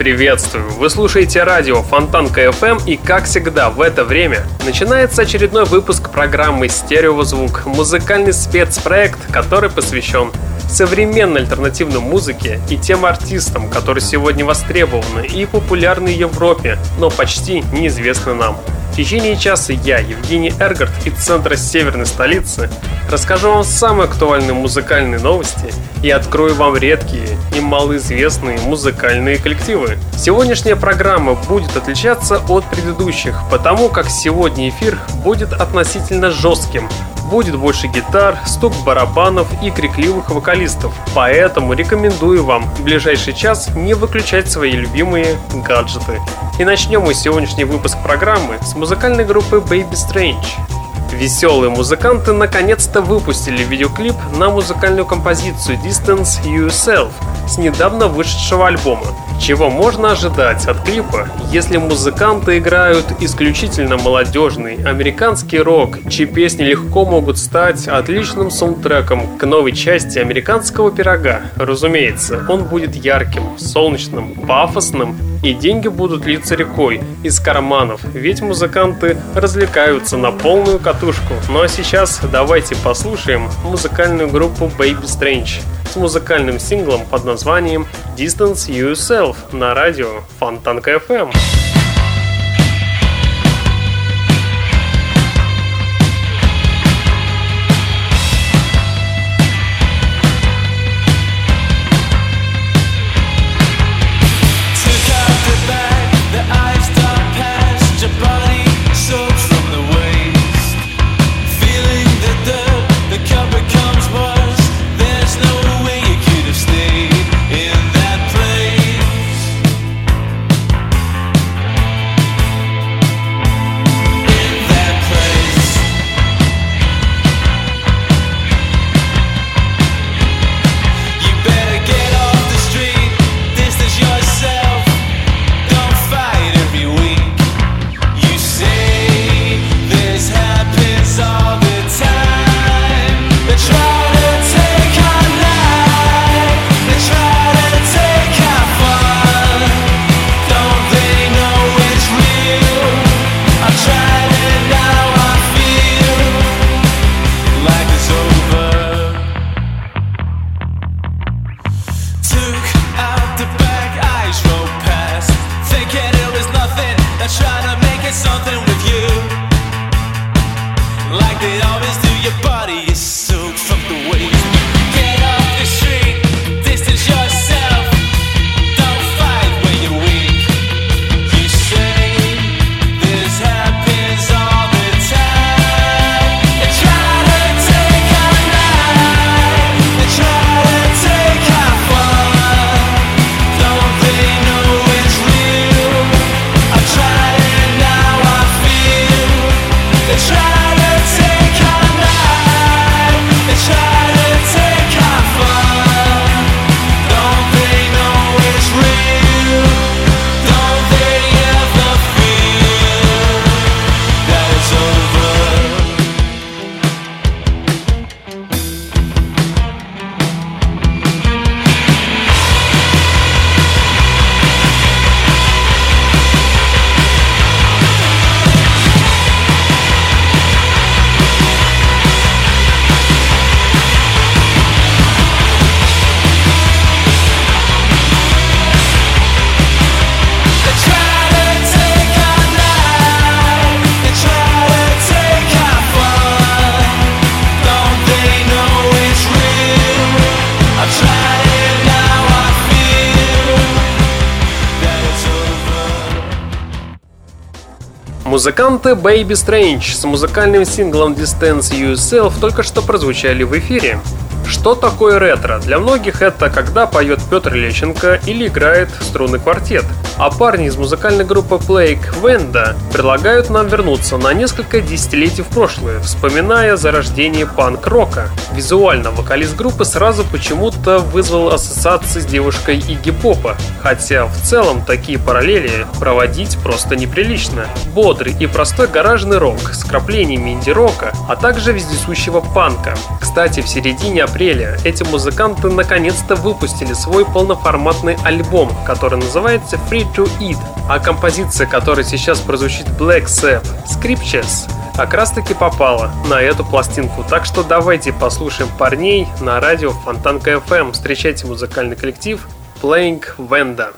Приветствую! Вы слушаете радио Фонтанка FM и, как всегда, в это время начинается очередной выпуск программы «Стереозвук» — музыкальный спецпроект, который посвящен современной альтернативной музыке и тем артистам, которые сегодня востребованы и популярны в Европе, но почти неизвестны нам. В течение часа я, Евгений Эргард из центра северной столицы, расскажу вам самые актуальные музыкальные новости и открою вам редкие и малоизвестные музыкальные коллективы. Сегодняшняя программа будет отличаться от предыдущих, потому как сегодня эфир будет относительно жестким, будет больше гитар, стук барабанов и крикливых вокалистов. Поэтому рекомендую вам в ближайший час не выключать свои любимые гаджеты. И начнем мы сегодняшний выпуск программы с музыкальной группы Baby Strange. Веселые музыканты наконец-то выпустили видеоклип на музыкальную композицию Distance Yourself с недавно вышедшего альбома. Чего можно ожидать от клипа, если музыканты играют исключительно молодежный американский рок, чьи песни легко могут стать отличным саундтреком к новой части американского пирога? Разумеется, он будет ярким, солнечным, пафосным и деньги будут литься рекой из карманов, ведь музыканты развлекаются на полную катушку. Ну а сейчас давайте послушаем музыкальную группу Baby Strange с музыкальным синглом под названием Distance Yourself на радио Фонтанка FM. Музыканты Baby Strange с музыкальным синглом Distance Yourself только что прозвучали в эфире. Что такое ретро? Для многих это когда поет Петр Лещенко или играет струнный квартет. А парни из музыкальной группы Plague Venda предлагают нам вернуться на несколько десятилетий в прошлое, вспоминая зарождение панк-рока. Визуально вокалист группы сразу почему-то вызвал ассоциации с девушкой Игги Попа, хотя в целом такие параллели проводить просто неприлично. Бодрый и простой гаражный рок с краплениями инди-рока, а также вездесущего панка. Кстати, в середине апреля эти музыканты наконец-то выпустили свой полноформатный альбом, который называется Free to Eat, а композиция, которая сейчас прозвучит Black Sabbath, Scriptures, как раз таки попала на эту пластинку. Так что давайте послушаем парней на радио Фонтанка FM. Встречайте музыкальный коллектив Playing Venda.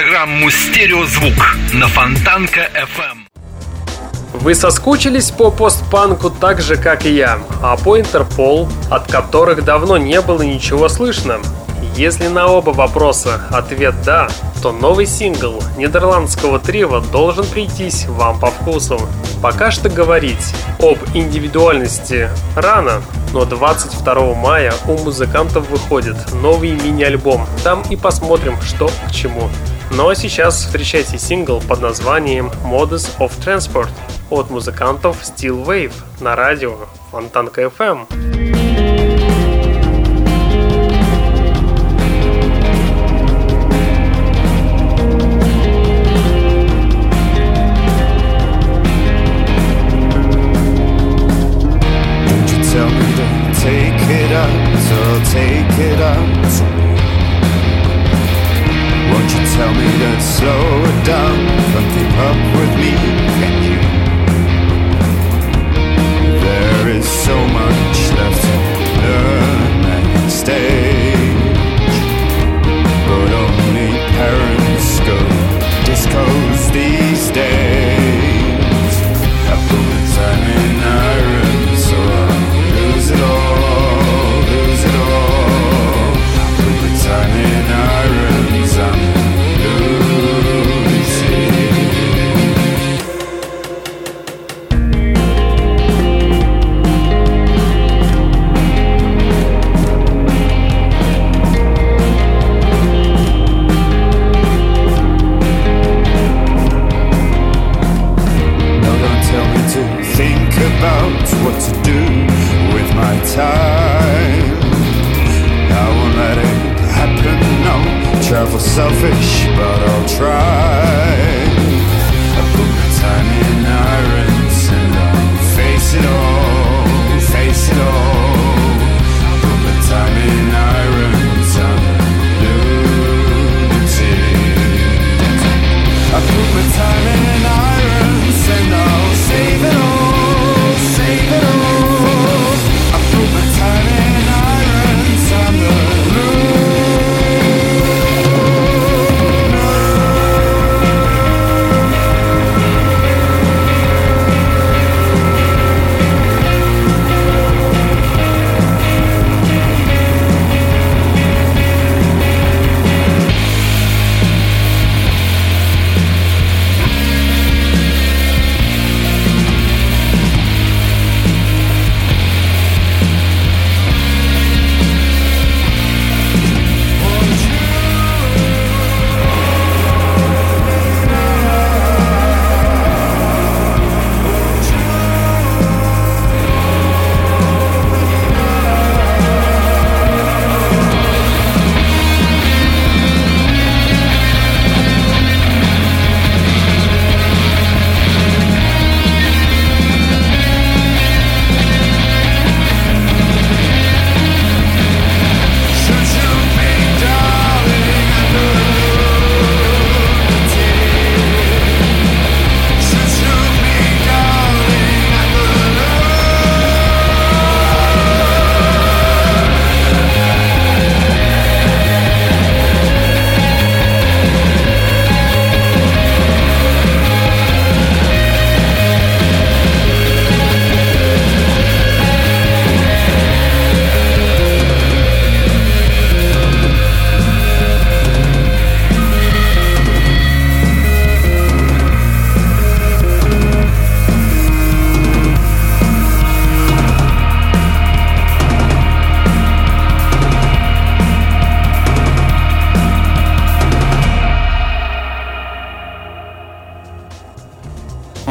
Программу «Стереозвук» на Фонтанка FM. Вы соскучились по постпанку так же, как и я, а по Интерпол, от которых давно не было ничего слышно? Если на оба вопроса ответ «да», то новый сингл нидерландского трива должен прийтись вам по вкусу. Пока что говорить об индивидуальности рано, но 22 мая у музыкантов выходит новый мини-альбом. Там и посмотрим, что к чему. Ну а сейчас встречайте сингл под названием Modus of Transport от музыкантов Steel Wave на радио Фонтанка FM.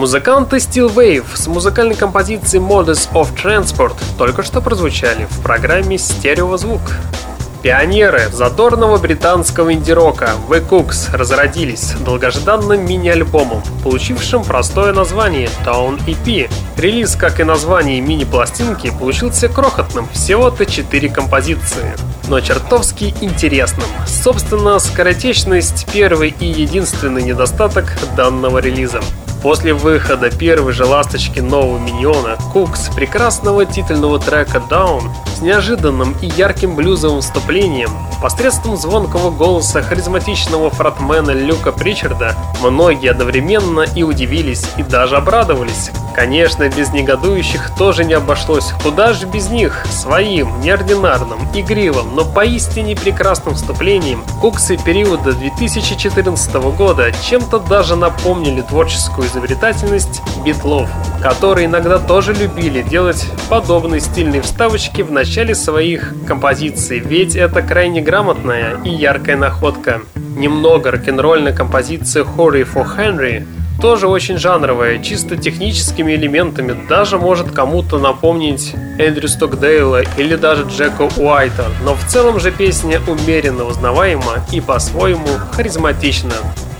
Музыканты Steel Wave с музыкальной композицией Modus of Transport только что прозвучали в программе «Стереозвук». Пионеры задорного британского инди-рока The Cooks разродились долгожданным мини-альбомом, получившим простое название Town EP. Релиз, как и название мини-пластинки, получился крохотным, всего-то 4 композиции но чертовски интересным. Собственно, скоротечность – первый и единственный недостаток данного релиза. После выхода первой же ласточки нового миньона, Кукс прекрасного титульного трека Down с неожиданным и ярким блюзовым вступлением, посредством звонкого голоса харизматичного фронтмена Люка Причарда, многие одновременно и удивились, и даже обрадовались. Конечно, без негодующих тоже не обошлось. Куда же без них? Своим, неординарным, игривым, но поистине прекрасным вступлением Куксы периода 2014 года чем-то даже напомнили творческую изобретательность битлов, которые иногда тоже любили делать подобные стильные вставочки в начале своих композиций, ведь это крайне грамотная и яркая находка. Немного рок-н-ролльной композиции Hurry for Henry тоже очень жанровая, чисто техническими элементами, даже может кому-то напомнить Эндрю Стокдейла или даже Джека Уайта, но в целом же песня умеренно узнаваема и по-своему харизматична.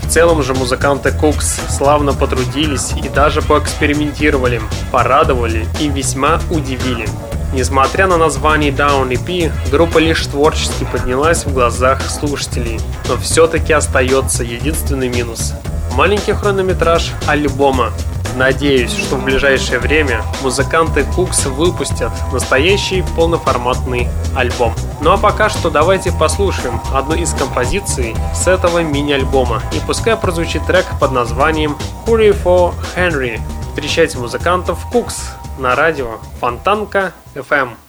В целом же музыканты Кукс славно потрудились и даже поэкспериментировали, порадовали и весьма удивили. Несмотря на название Down EP, группа лишь творчески поднялась в глазах слушателей, но все-таки остается единственный минус – маленький хронометраж альбома. Надеюсь, что в ближайшее время музыканты Кукс выпустят настоящий полноформатный альбом. Ну а пока что давайте послушаем одну из композиций с этого мини-альбома. И пускай прозвучит трек под названием Hurry for Henry. Встречайте музыкантов Кукс на радио Фонтанка FM.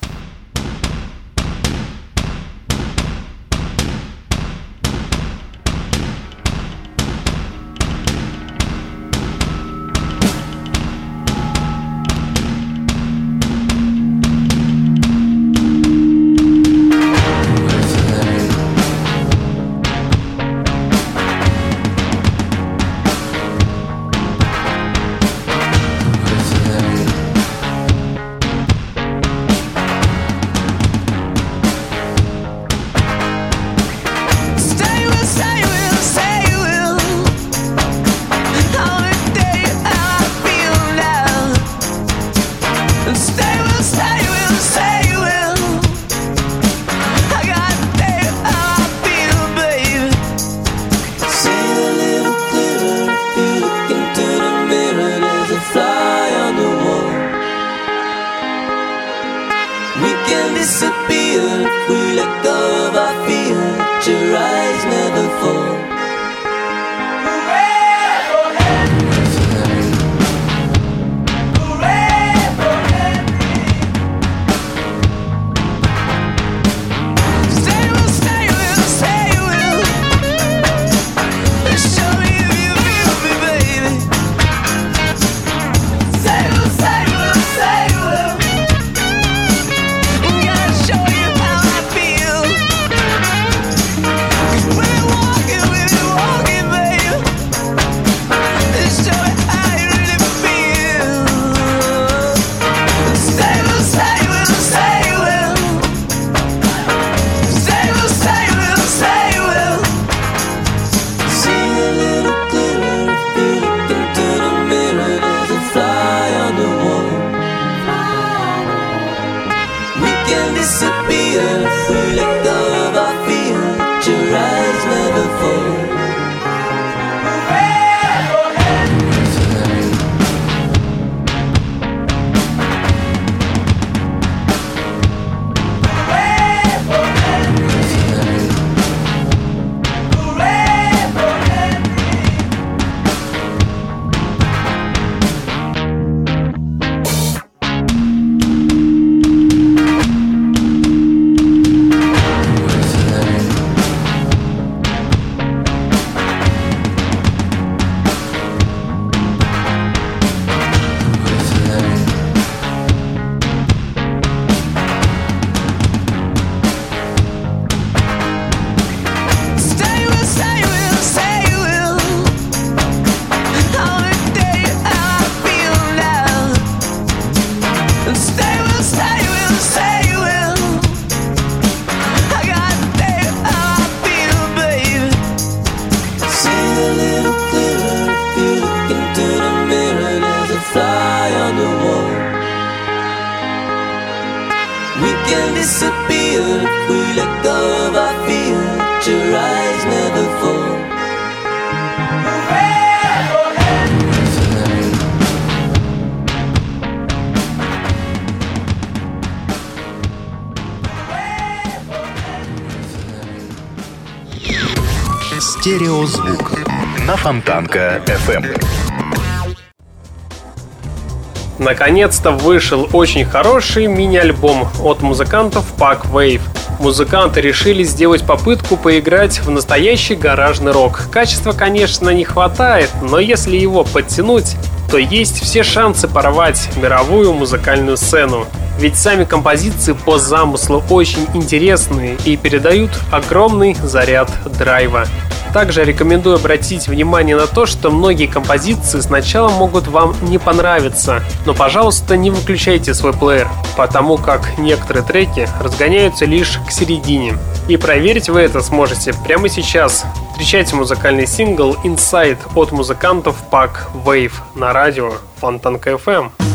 Стереозвук на Фонтанка FM. Наконец-то вышел очень хороший мини-альбом от музыкантов Pack Wave. Музыканты решили сделать попытку поиграть в настоящий гаражный рок. Качества, конечно, не хватает, но если его подтянуть, то есть все шансы порвать мировую музыкальную сцену. Ведь сами композиции по замыслу очень интересные и передают огромный заряд драйва. Также рекомендую обратить внимание на то, что многие композиции сначала могут вам не понравиться, но, пожалуйста, не выключайте свой плеер, потому как некоторые треки разгоняются лишь к середине. И проверить вы это сможете прямо сейчас. Встречайте музыкальный сингл Inside от музыкантов Pack Wave на радио Фонтанка FM.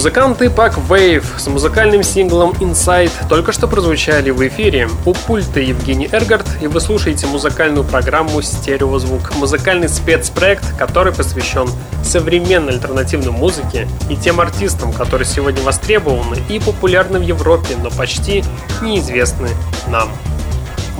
Музыканты Pack Wave с музыкальным синглом Inside только что прозвучали в эфире. У пульта Евгений Эргард, и вы слушаете музыкальную программу «Стереозвук». Музыкальный спецпроект, который посвящен современной альтернативной музыке и тем артистам, которые сегодня востребованы и популярны в Европе, но почти неизвестны нам.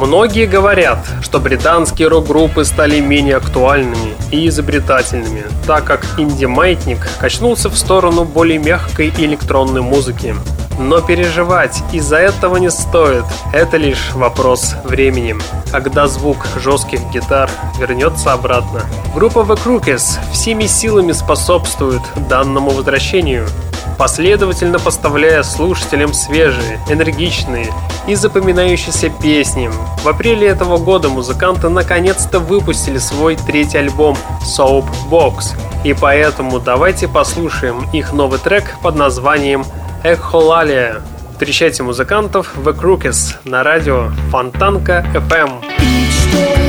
Многие говорят, что британские рок-группы стали менее актуальными и изобретательными, так как инди-маятник качнулся в сторону более мягкой электронной музыки. Но переживать из-за этого не стоит, это лишь вопрос времени, когда звук жестких гитар вернется обратно. Группа The Crookes всеми силами способствует данному возвращению – последовательно поставляя слушателям свежие, энергичные и запоминающиеся песни. В апреле этого года музыканты наконец-то выпустили свой третий альбом Soap Box, и поэтому давайте послушаем их новый трек под названием Эхолалия. Встречайте музыкантов The Crookes на радио Фонтанка FM. Each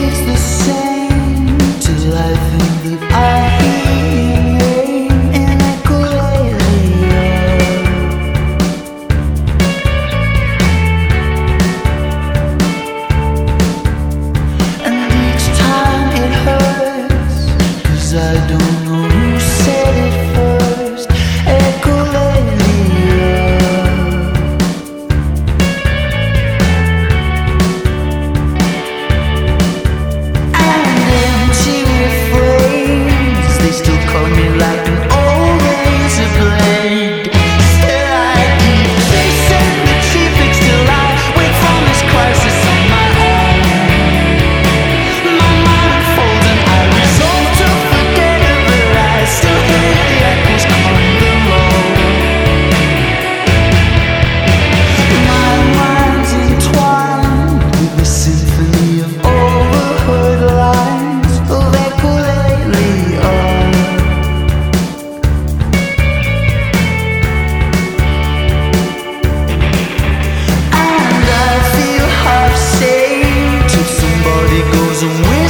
and we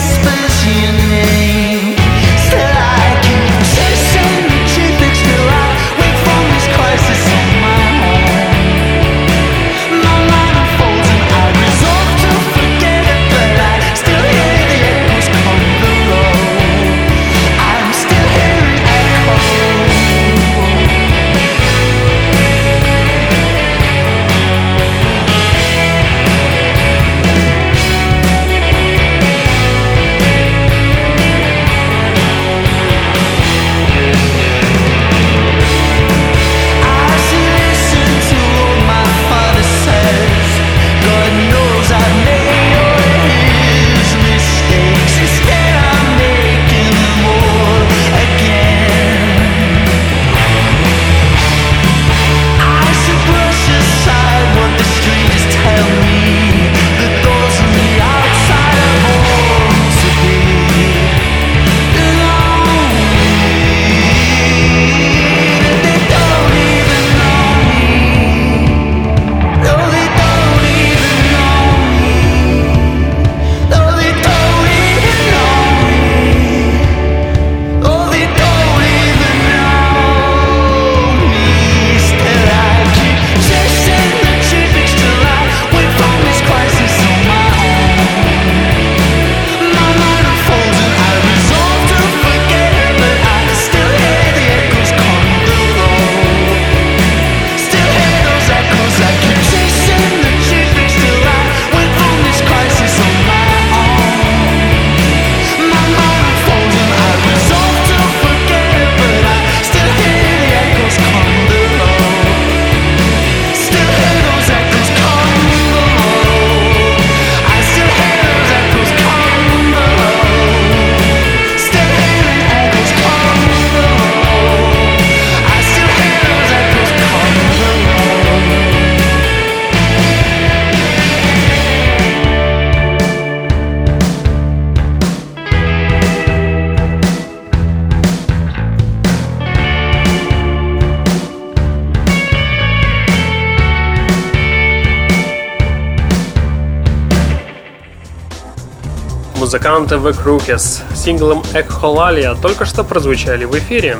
музыканты The Crookes с синглом Экхолалия только что прозвучали в эфире.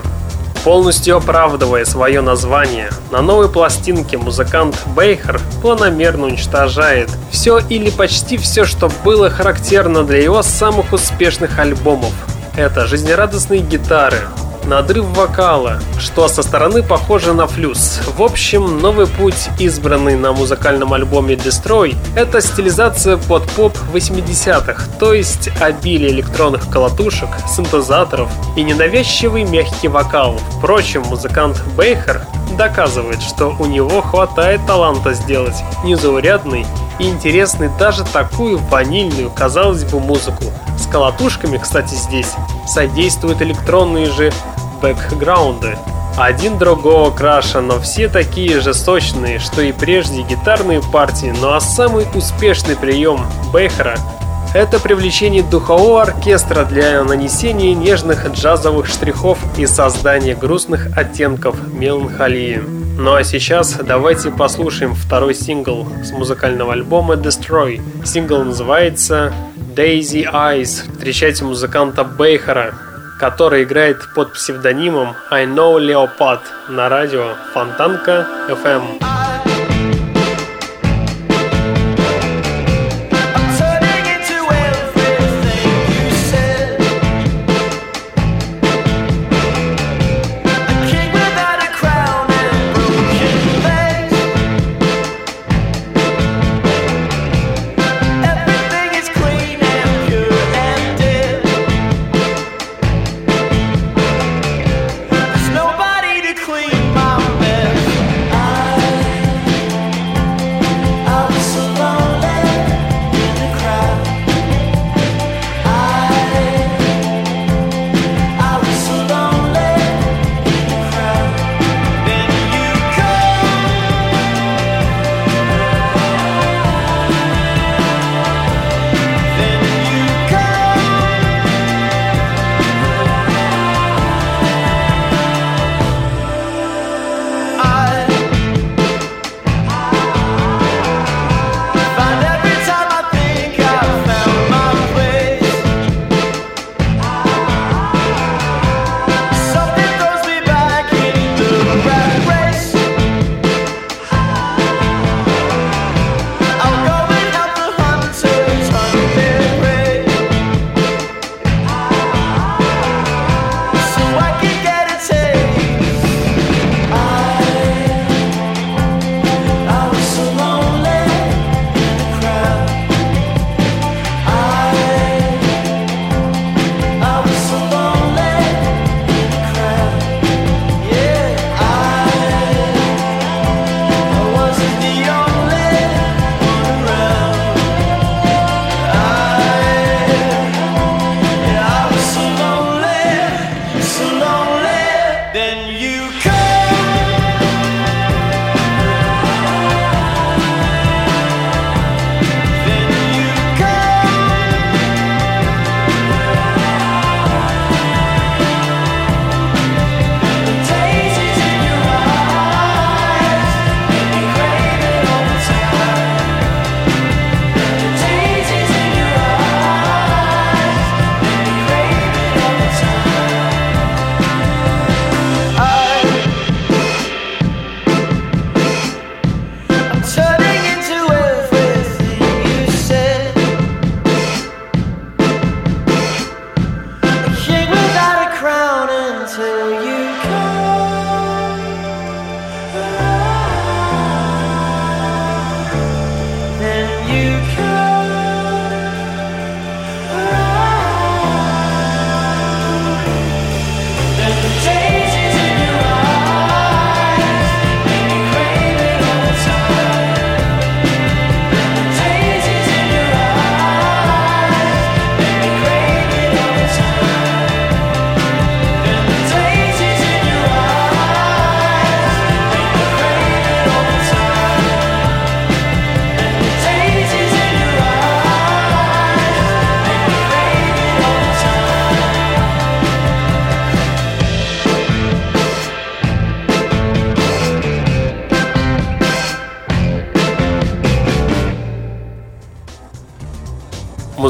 Полностью оправдывая свое название, на новой пластинке музыкант Бейхер планомерно уничтожает все или почти все, что было характерно для его самых успешных альбомов. Это жизнерадостные гитары, надрыв вокала, что со стороны похоже на флюс. В общем, новый путь, избранный на музыкальном альбоме Destroy, это стилизация под поп 80-х, то есть обилие электронных колотушек, синтезаторов и ненавязчивый мягкий вокал. Впрочем, музыкант Бейхер доказывает, что у него хватает таланта сделать незаурядный и интересный даже такую ванильную, казалось бы, музыку. С колотушками, кстати, здесь содействуют электронные же бэкграунды. Один другого краша, но все такие же сочные, что и прежде гитарные партии, ну а самый успешный прием Бейхера – это привлечение духового оркестра для нанесения нежных джазовых штрихов и создания грустных оттенков меланхолии. Ну а сейчас давайте послушаем второй сингл с музыкального альбома Destroy. Сингл называется Daisy Eyes. Встречайте музыканта Бейхера – который играет под псевдонимом I Know Leopard на радио Фонтанка FM.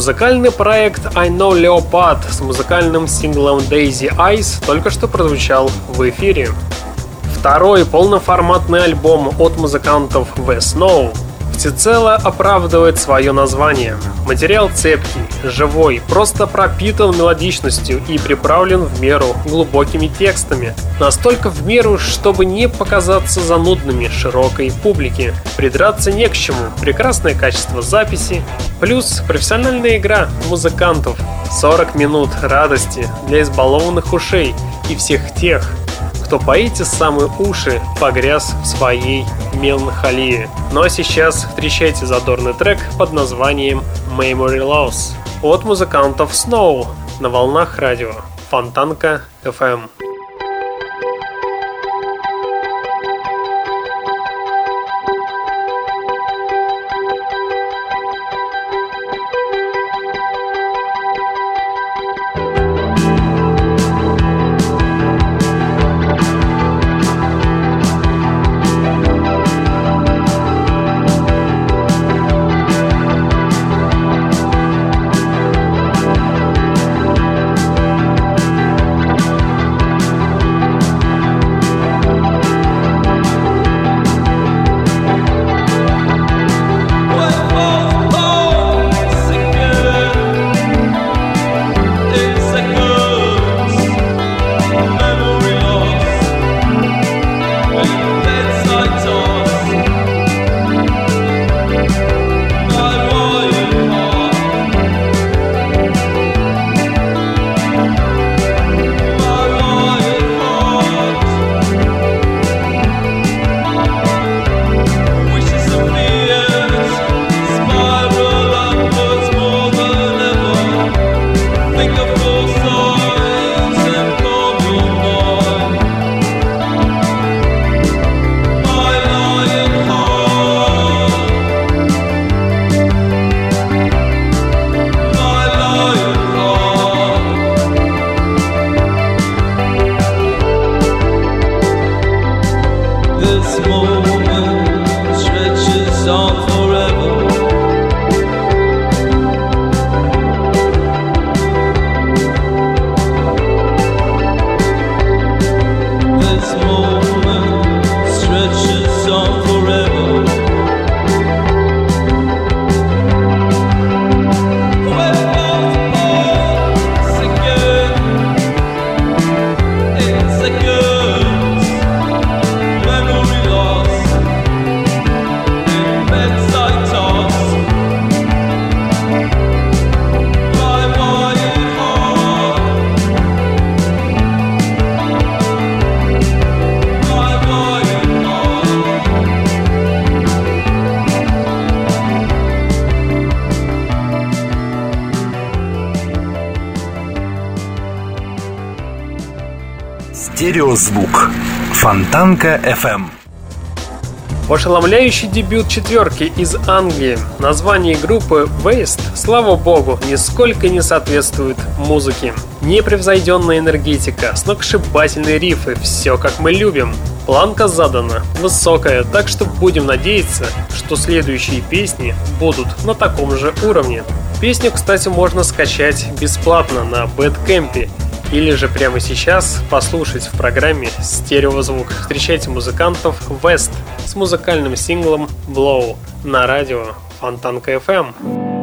Музыкальный проект I Know Leopard с музыкальным синглом Daisy Eyes только что прозвучал в эфире. Второй полноформатный альбом от музыкантов The Snow всецело оправдывает свое название. Материал цепкий, живой, просто пропитан мелодичностью и приправлен в меру глубокими текстами. Настолько в меру, чтобы не показаться занудными широкой публике. Придраться не к чему. Прекрасное качество записи, плюс профессиональная игра музыкантов. 40 минут радости для избалованных ушей и всех тех, кто по эти самые уши погряз в своей меланхолии. Ну а сейчас встречайте задорный трек под названием Memory Loss от музыкантов Snow на волнах радио Фонтанка FM. Фонтанка FM. Ошеломляющий дебют четверки из Англии. Название группы Waste, слава богу, нисколько не соответствует музыке. Непревзойденная энергетика, сногсшибательные рифы, все как мы любим. Планка задана, высокая, так что будем надеяться, что следующие песни будут на таком же уровне. Песню, кстати, можно скачать бесплатно на Бэткэмпе или же прямо сейчас послушать в программе «Стереозвук». Встречайте музыкантов West с музыкальным синглом «Blow» на радио Фонтанка FM.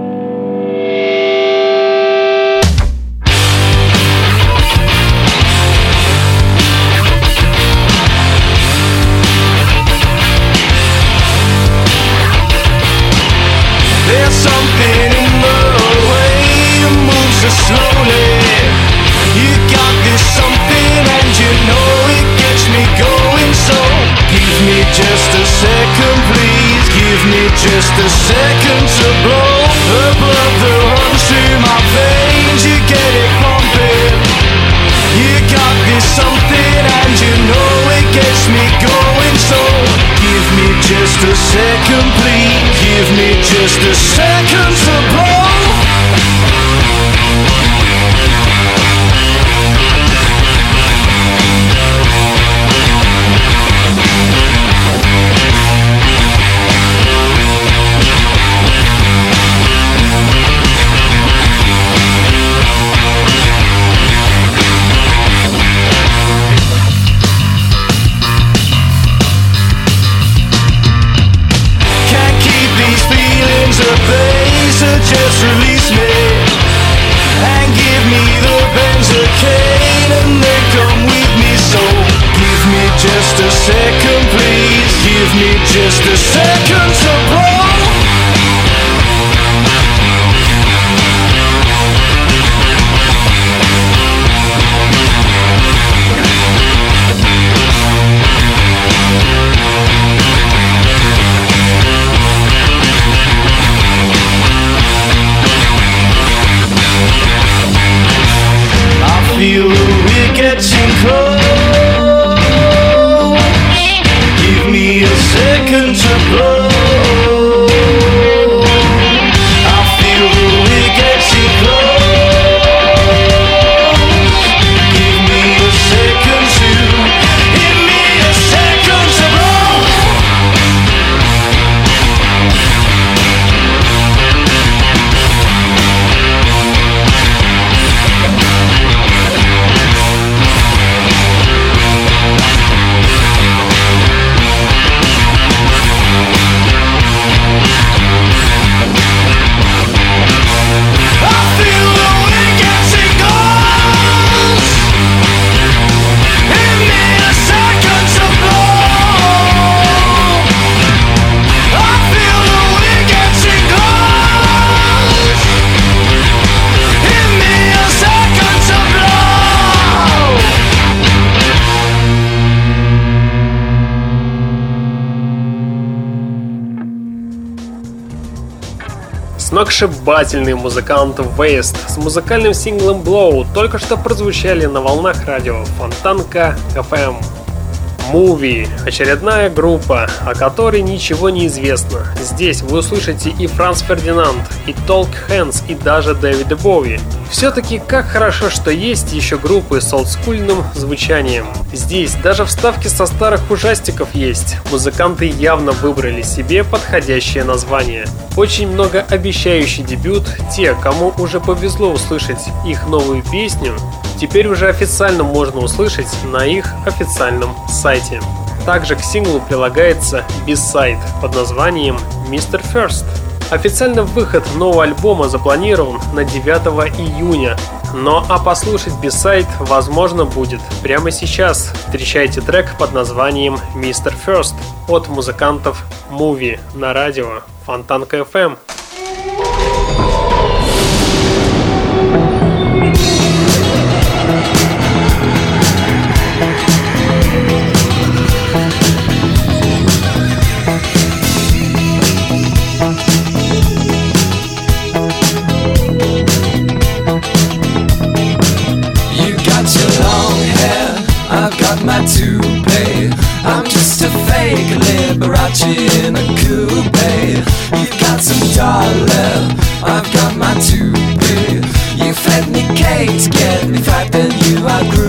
Сногсшибательный музыкант Вейст с музыкальным синглом Blow только что прозвучали на волнах радио Фонтанка FM. Movie – очередная группа, о которой ничего не известно. Здесь вы услышите и Франц Фердинанд, и Толк Хэнс, и даже Дэвида Боуи. Все-таки как хорошо, что есть еще группы с олдскульным звучанием. Здесь даже вставки со старых ужастиков есть. Музыканты явно выбрали себе подходящее название. Очень многообещающий дебют. Те, кому уже повезло услышать их новую песню, теперь уже официально можно услышать на их официальном сайте. Также к синглу прилагается бисайд под названием Mr. First. Официально выход нового альбома запланирован на 9 июня. Но а послушать бисайд возможно будет прямо сейчас. Встречайте трек под названием Mr. First от музыкантов Movie на радио Фонтанка FM. Liberace in a coupe. You got some dollar, I've got my toupee. You fed me cakes, get me fat, then you outgrew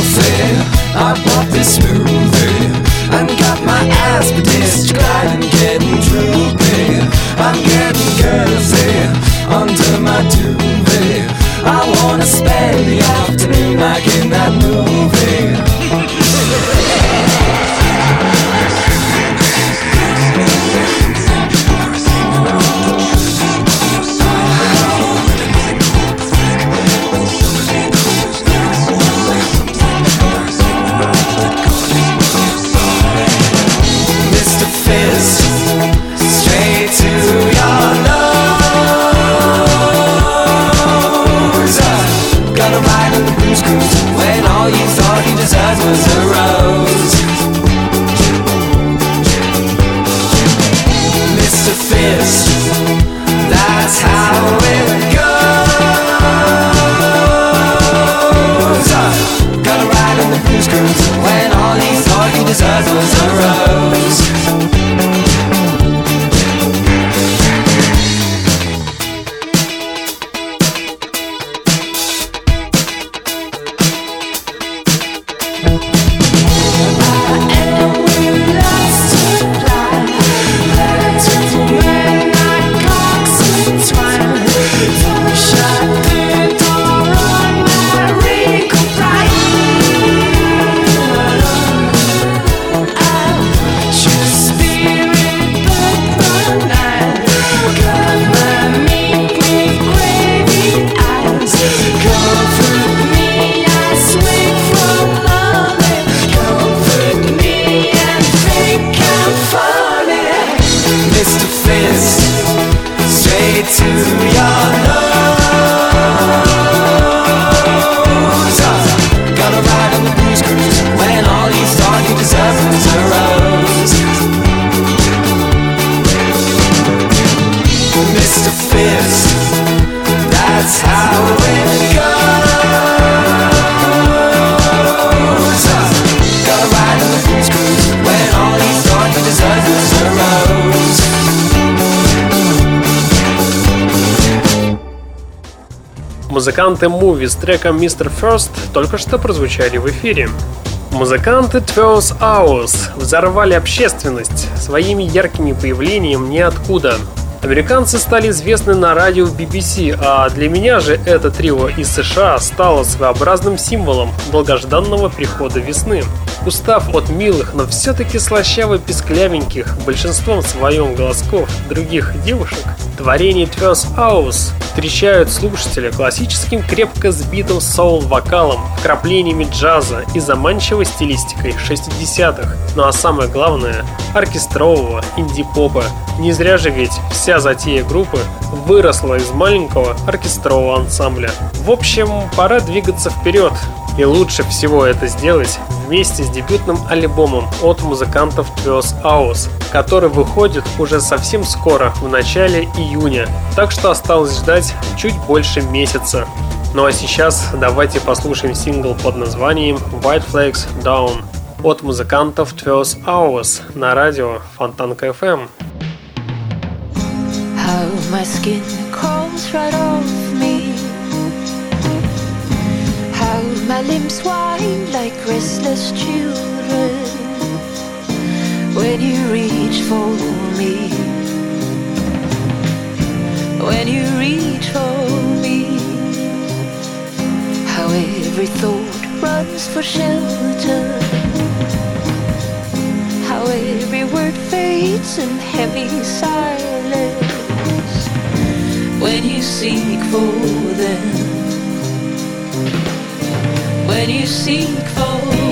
healthy. I bought this smoothie and got my ass pediced, gliding, getting droopy. I'm getting cozy under my duvet. I wanna spend the afternoon like in that movie. Mr. Fist, straight to your nose. Музыканты Movie с треком Mr. First только что прозвучали в эфире. Музыканты Twelve Hours взорвали общественность своими яркими появлениями ниоткуда. Американцы стали известны на радио BBC, а для меня же это трио из США стало своеобразным символом долгожданного прихода весны. Устав от милых, но все-таки слащаво-писклявеньких, большинством своем голосков других девушек, творение Twelve Hours встречают слушателя классическим крепко сбитым соул-вокалом, вкраплениями джаза и заманчивой стилистикой 60-х. Ну а самое главное – оркестрового инди-попа. Не зря же ведь вся затея группы выросла из маленького оркестрового ансамбля. В общем, пора двигаться вперед. И лучше всего это сделать вместе с дебютным альбомом от музыкантов Twelve Hours, который выходит уже совсем скоро, в начале июня. Так что осталось ждать чуть больше месяца. Ну а сейчас давайте послушаем сингл под названием White Flags Down от музыкантов Twelve Hours на радио Фонтанка FM. My limbs whine like restless children when you reach for me. When you reach for me. How every thought runs for shelter. How every word fades in heavy silence when you seek for them. When you seek for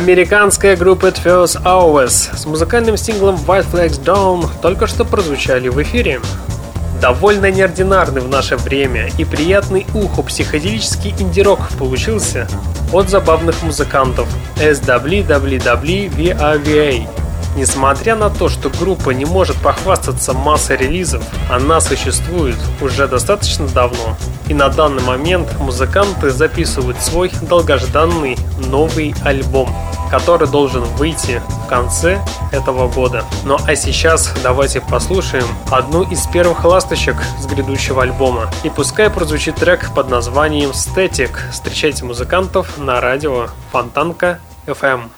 Американская группа Feels Always с музыкальным синглом White Flags Down только что прозвучали в эфире. Довольно неординарный в наше время и приятный уху психоделический инди-рок получился от забавных музыкантов SWWWVRVA. Несмотря на то, что группа не может похвастаться массой релизов, она существует уже достаточно давно. И на данный момент музыканты записывают свой долгожданный новый альбом, который должен выйти в конце этого года. Ну а сейчас давайте послушаем одну из первых ласточек с грядущего альбома. И пускай прозвучит трек под названием Static. Встречайте музыкантов на радио Фонтанка FM.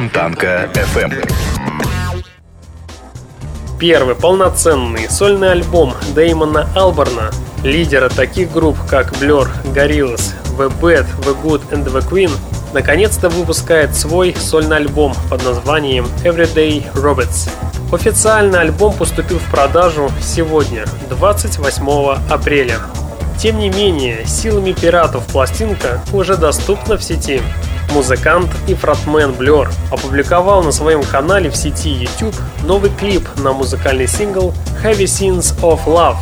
Фонтанка FM. Первый полноценный сольный альбом Дэймона Алборна, лидера таких групп как Blur, Gorillaz, The Bad, The Good and The Queen, наконец-то выпускает свой сольный альбом под названием Everyday Robots. Официально альбом поступил в продажу сегодня, 28 апреля. Тем не менее, силами пиратов пластинка уже доступна в сети. Музыкант и фронтмен Blur опубликовал на своем канале в сети YouTube новый клип на музыкальный сингл Heavy Scenes of Love.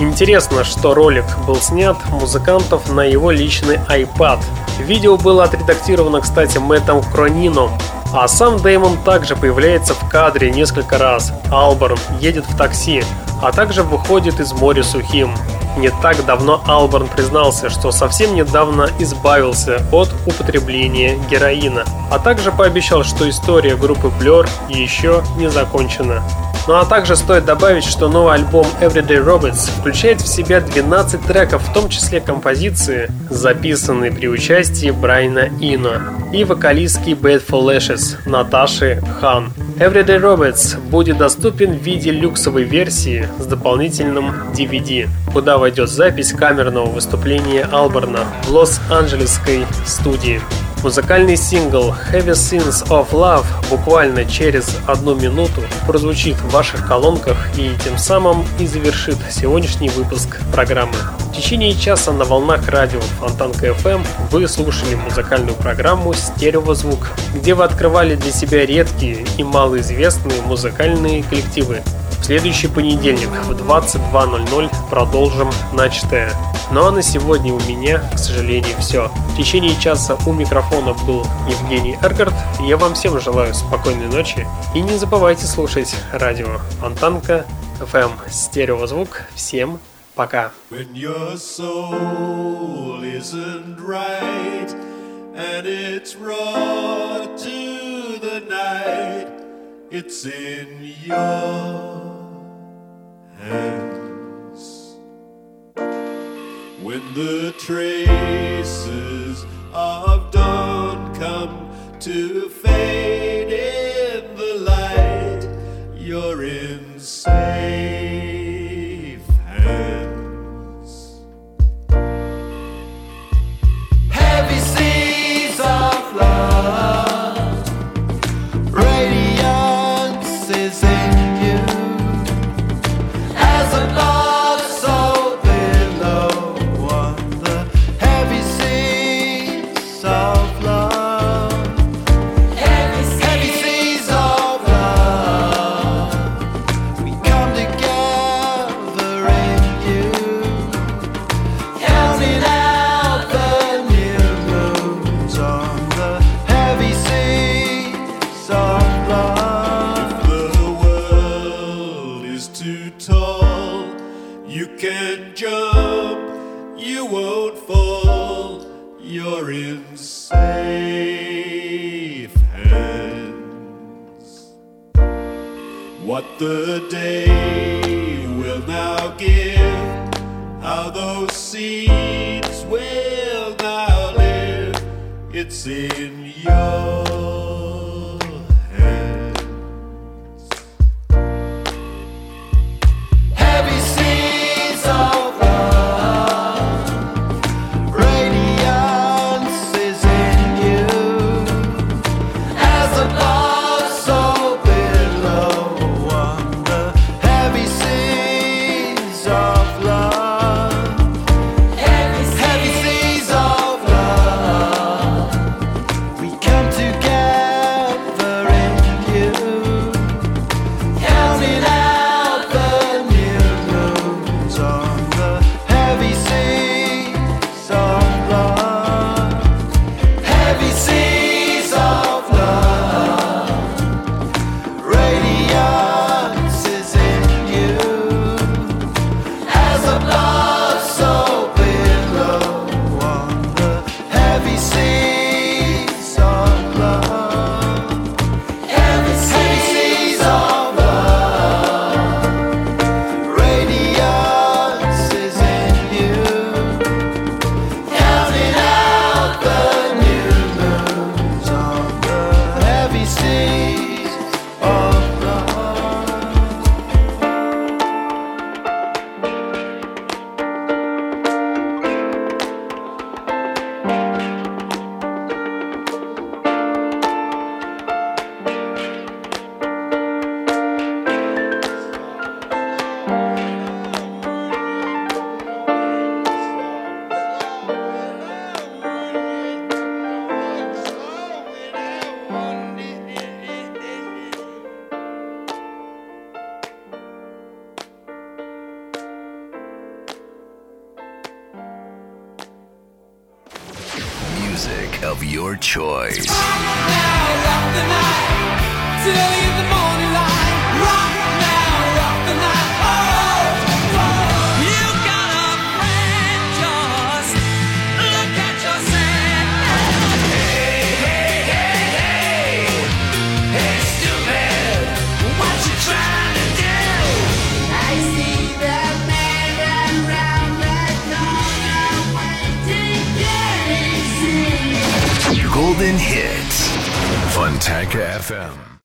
Интересно, что ролик был снят музыкантов на его личный iPad. Видео было отредактировано, кстати, Мэттом Кронином, а сам Дэймон также появляется в кадре несколько раз. Алборн едет в такси, а также выходит из моря сухим. Не так давно Алборн признался, что совсем недавно избавился от употребления героина, а также пообещал, что история группы Blur еще не закончена. Ну а также стоит добавить, что новый альбом Everyday Robots включает в себя 12 треков, в том числе композиции, записанные при участии Брайна Ино и вокалистки Bad for Lashes Наташи Хан. Everyday Robots будет доступен в виде люксовой версии с дополнительным DVD, куда войдет запись камерного выступления Алборна в Лос-Анджелесской студии. Музыкальный сингл Heavy Sins of Love буквально через одну минуту прозвучит в ваших колонках и тем самым и завершит сегодняшний выпуск программы. В течение часа на волнах радио Фонтанка FM вы слушали музыкальную программу «Стереозвук», где вы открывали для себя редкие и малоизвестные музыкальные коллективы. Следующий понедельник в 22.00 продолжим начатое. Ну а на сегодня у меня, к сожалению, все. В течение часа у микрофона был Евгений Эргард. Я вам всем желаю спокойной ночи. И не забывайте слушать радио Фонтанка FM Стереозвук. Всем пока. When your soul isn't right and it's raw to the night, it's in your hands. When the traces of dawn come to fade in the light, you're in seen